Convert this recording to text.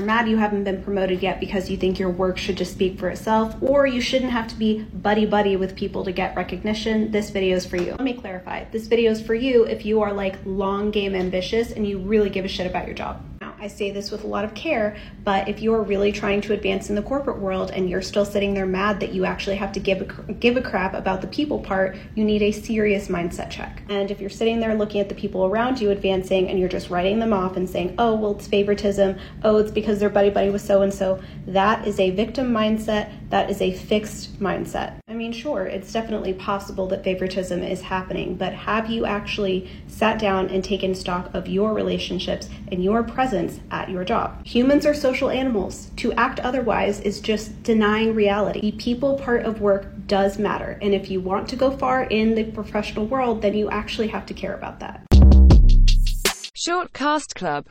Mad you haven't been promoted yet because you think your work should just speak for itself, or you shouldn't have to be buddy buddy with people to get recognition. This video is for you. Let me clarify. This video is for you if you are like long game ambitious and you really give a shit about your job. I say this with a lot of care, but if you are really trying to advance in the corporate world and you're still sitting there mad that you actually have to give a, give a crap about the people part, you need a serious mindset check. And if you're sitting there looking at the people around you advancing and you're just writing them off and saying, oh, well, it's favoritism, oh, it's because they're buddy buddy with so and so, that is a victim mindset, that is a fixed mindset. I mean, sure, it's definitely possible that favoritism is happening, but have you actually sat down and taken stock of your relationships and your presence? at your job. Humans are social animals. To act otherwise is just denying reality. The people part of work does matter. And if you want to go far in the professional world, then you actually have to care about that. Short Cast Club